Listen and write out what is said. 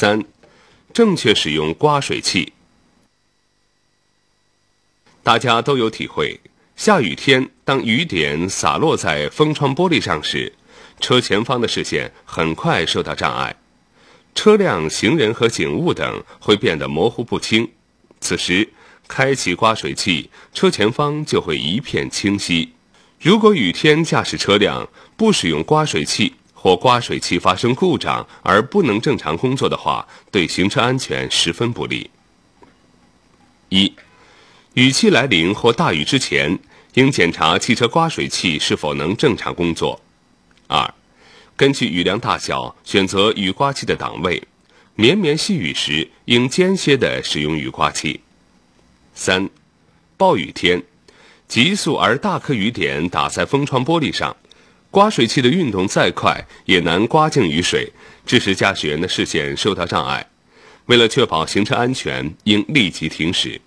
三、正确使用刮水器。大家都有体会，下雨天当雨点洒落在风窗玻璃上时，车前方的视线很快受到障碍，车辆、行人和景物等会变得模糊不清。此时，开启刮水器，车前方就会一片清晰。如果雨天驾驶车辆不使用刮水器，或刮水器发生故障而不能正常工作的话，对行车安全十分不利。一、雨季来临或大雨之前，应检查汽车刮水器是否能正常工作。二、根据雨量大小选择雨刮器的档位，绵绵细雨时应间歇地使用雨刮器。三、暴雨天，急速而大颗雨点打在风窗玻璃上。刮水器的运动再快，也难刮净雨水，致使驾驶员的视线受到障碍。为了确保行车安全，应立即停驶。